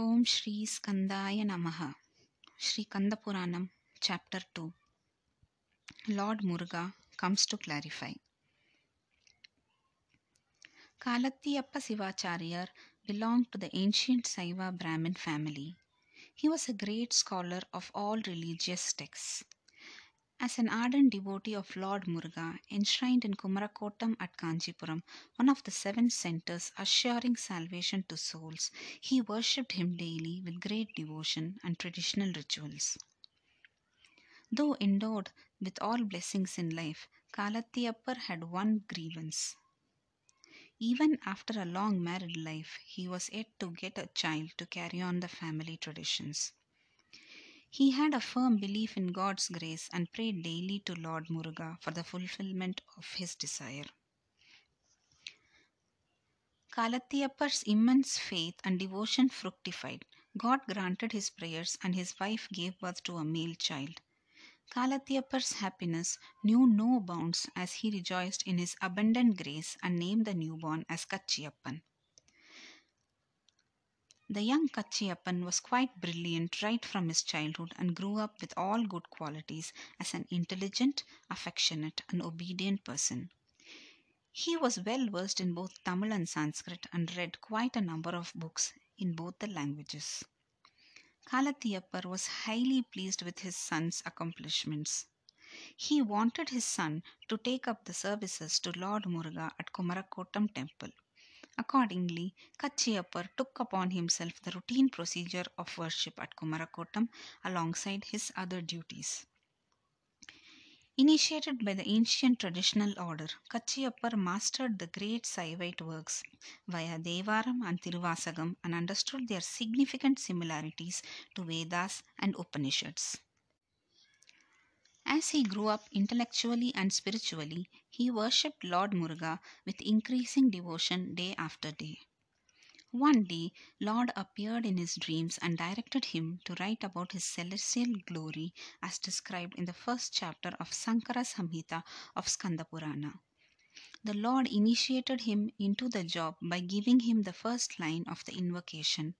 ఓం శ్రీ స్కందాయ నమ Shri కందపురాణం chapter two lord Muruga comes to clarify Kalathiyappa Sivacharya belonged to the ancient Saiva Brahmin family. He was a great scholar of all religious texts. As an ardent devotee of Lord Muruga, enshrined in Kumarakottam at Kanchipuram, one of the seven centers assuring salvation to souls, he worshipped him daily with great devotion and traditional rituals. Though endowed with all blessings in life, Kalathiyappa had one grievance. Even after a long married life, he was yet to get a child to carry on the family traditions. He had a firm belief in God's grace and prayed daily to Lord Muruga for the fulfillment of his desire. Kalathiyappa's immense faith and devotion fructified. God granted his prayers and his wife gave birth to a male child. Kalathiyappa's happiness knew no bounds as he rejoiced in his abundant grace and named the newborn as Kachiyappan. The young Kachiyappan was quite brilliant right from his childhood and grew up with all good qualities as an intelligent, affectionate, and obedient person. He was well versed in both Tamil and Sanskrit and read quite a number of books in both the languages. Kalathiyappa was highly pleased with his son's accomplishments. He wanted his son to take up the services to Lord Muruga at Kumarakottam temple. Accordingly, Kachiyappa took upon himself the routine procedure of worship at Kumarakottam alongside his other duties. Initiated by the ancient traditional order, Kachiyappa mastered the great Saivite works via Devaram and Tiruvasagam and understood their significant similarities to Vedas and Upanishads. As he grew up intellectually and spiritually, he worshipped Lord Muruga with increasing devotion day after day. One day, Lord appeared in his dreams and directed him to write about his celestial glory as described in the first chapter of Sankara Samhita of Skanda Purana. The Lord initiated him into the job by giving him the first line of the invocation,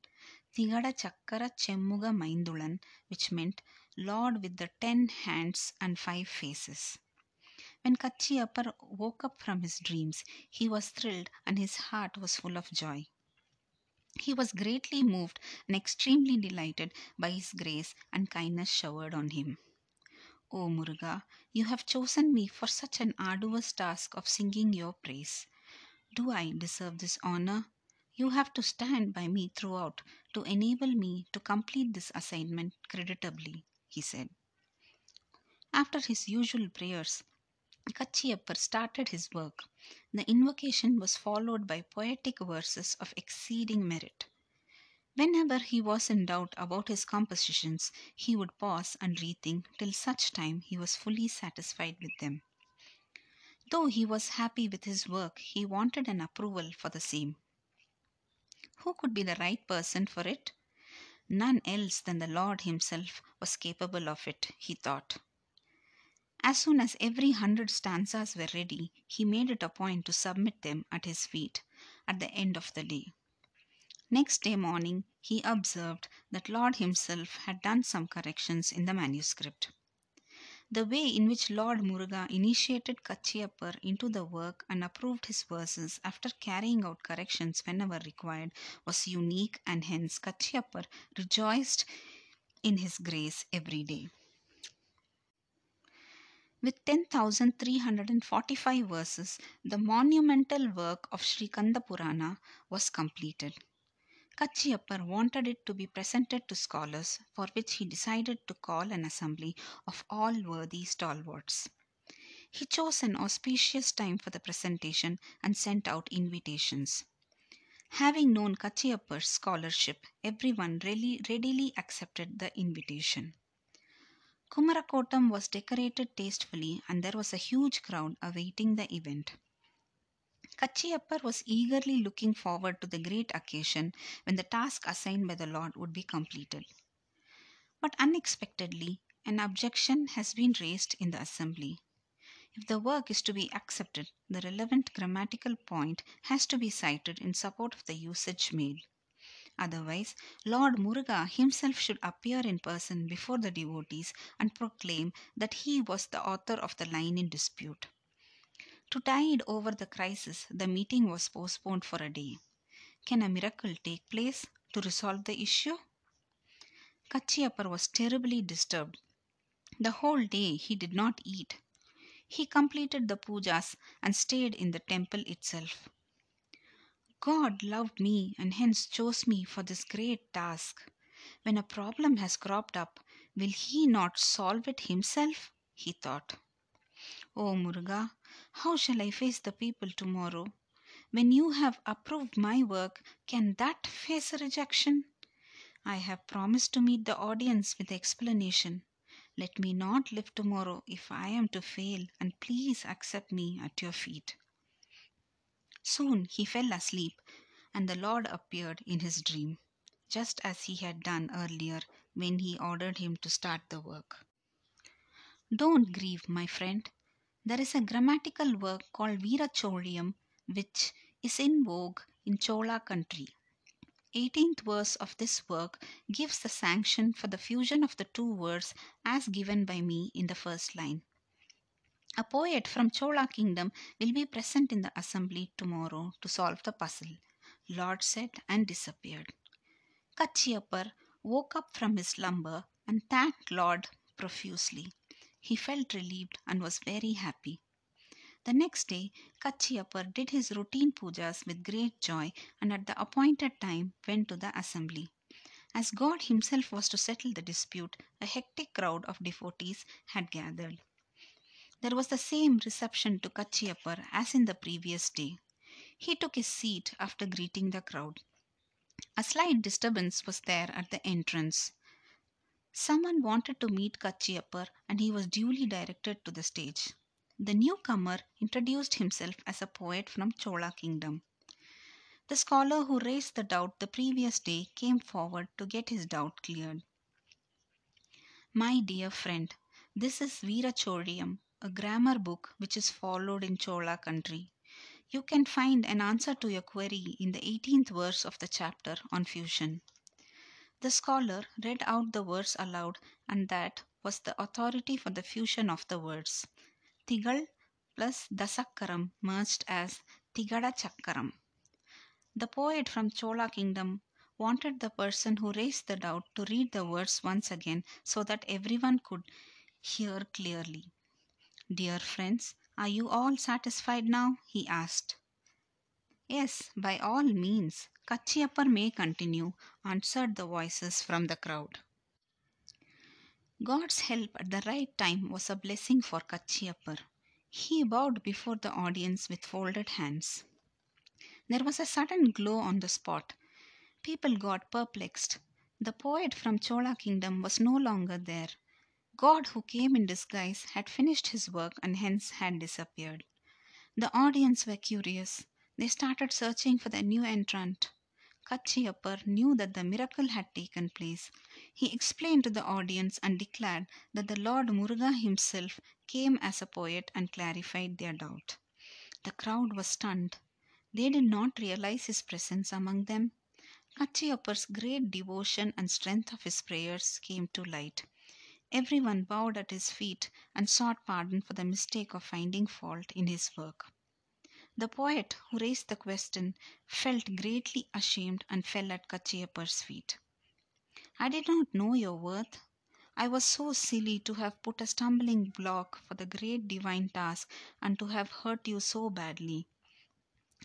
Tigada Chakkara Chemmuga Maindulan, which meant Lord with the ten hands and five faces. When Kachiyappa woke up from his dreams, he was thrilled and his heart was full of joy. He was greatly moved and extremely delighted by his grace and kindness showered on him. O Muruga, you have chosen me for such an arduous task of singing your praise. Do I deserve this honor? You have to stand by me throughout to enable me to complete this assignment creditably, he said. After his usual prayers, Kachiyappa started his work. The invocation was followed by poetic verses of exceeding merit. Whenever he was in doubt about his compositions, he would pause and rethink till such time he was fully satisfied with them. Though he was happy with his work, he wanted an approval for the same. Who could be the right person for it? None else than the Lord Himself was capable of it, he thought. As soon as every hundred stanzas were ready, he made it a point to submit them at his feet at the end of the day. Next day morning, he observed that Lord Himself had done some corrections in the manuscript. The way in which Lord Muruga initiated Kachiyappa into the work and approved his verses after carrying out corrections whenever required was unique, and hence Kachiyappa rejoiced in his grace every day. With 10,345 verses, the monumental work of Sri Kanda Purana was completed. Kachiyappa wanted it to be presented to scholars, for which he decided to call an assembly of all worthy stalwarts. He chose an auspicious time for the presentation and sent out invitations. Having known Kachiyappa's scholarship, everyone really readily accepted the invitation. Kumarakottam was decorated tastefully and there was a huge crowd awaiting the event. Kachiyappa was eagerly looking forward to the great occasion when the task assigned by the Lord would be completed. But unexpectedly, an objection has been raised in the assembly. If the work is to be accepted, the relevant grammatical point has to be cited in support of the usage made. Otherwise, Lord Muruga himself should appear in person before the devotees and proclaim that he was the author of the line in dispute. To tide over the crisis, the meeting was postponed for a day. Can a miracle take place to resolve the issue? Kachiapar was terribly disturbed. The whole day he did not eat. He completed the pujas and stayed in the temple itself. God loved me and hence chose me for this great task. When a problem has cropped up, will He not solve it Himself? He thought. Oh Muruga, how shall I face the people tomorrow? When you have approved my work, can that face a rejection? I have promised to meet the audience with explanation. Let me not live tomorrow if I am to fail, and please accept me at your feet. Soon he fell asleep, and the Lord appeared in his dream, just as he had done earlier when he ordered him to start the work. Don't grieve, my friend. There is a grammatical work called Veeracholiam which is in vogue in Chola country. 18th verse of this work gives the sanction for the fusion of the two words as given by me in the first line. A poet from Chola kingdom will be present in the assembly tomorrow to solve the puzzle. Lord said and disappeared. Kachiapar woke up from his slumber and thanked Lord profusely. He felt relieved and was very happy. The next day, Kachiapar did his routine pujas with great joy and at the appointed time went to the assembly. As God Himself was to settle the dispute, a hectic crowd of devotees had gathered. There was the same reception to Kachiapar as in the previous day. He took his seat after greeting the crowd. A slight disturbance was there at the entrance. Someone wanted to meet Kachiapar and he was duly directed to the stage. The newcomer introduced himself as a poet from Chola kingdom. The scholar who raised the doubt the previous day came forward to get his doubt cleared. My dear friend, this is Veeracholiam, a grammar book which is followed in Chola country. You can find an answer to your query in the 18th verse of the chapter on fusion. The scholar read out the words aloud, and that was the authority for the fusion of the words. Tigal plus Dasakaram merged as Tigada Chakaram. The poet from Chola kingdom wanted the person who raised the doubt to read the words once again so that everyone could hear clearly. Dear friends, are you all satisfied now? he asked. Yes, by all means. Kachiapar may continue, answered the voices from the crowd. God's help at the right time was a blessing for Kachiapar. He bowed before the audience with folded hands. There was a sudden glow on the spot. People got perplexed. The poet from Chola kingdom was no longer there. God, who came in disguise, had finished his work and hence had disappeared. The audience were curious. They started searching for the new entrant. Kachiapar knew that the miracle had taken place. He explained to the audience and declared that the Lord Muruga himself came as a poet and clarified their doubt. The crowd was stunned. They did not realize his presence among them. Kachiapar's great devotion and strength of his prayers came to light. Everyone bowed at his feet and sought pardon for the mistake of finding fault in his work. The poet who raised the question felt greatly ashamed and fell at Kachiapar's feet. I did not know your worth. I was so silly to have put a stumbling block for the great divine task and to have hurt you so badly.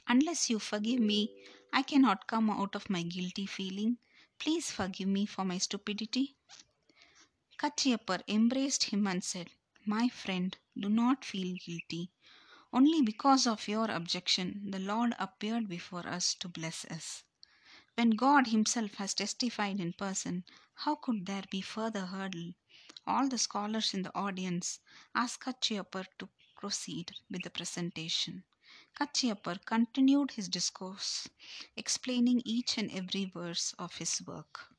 Unless you forgive me, I cannot come out of my guilty feeling. Please forgive me for my stupidity. Kachiapar embraced him and said, My friend, do not feel guilty. Only because of your objection, the Lord appeared before us to bless us. When God Himself has testified in person, how could there be further hurdle? All the scholars in the audience asked Kachiapar to proceed with the presentation. Kachiapar continued his discourse, explaining each and every verse of his work.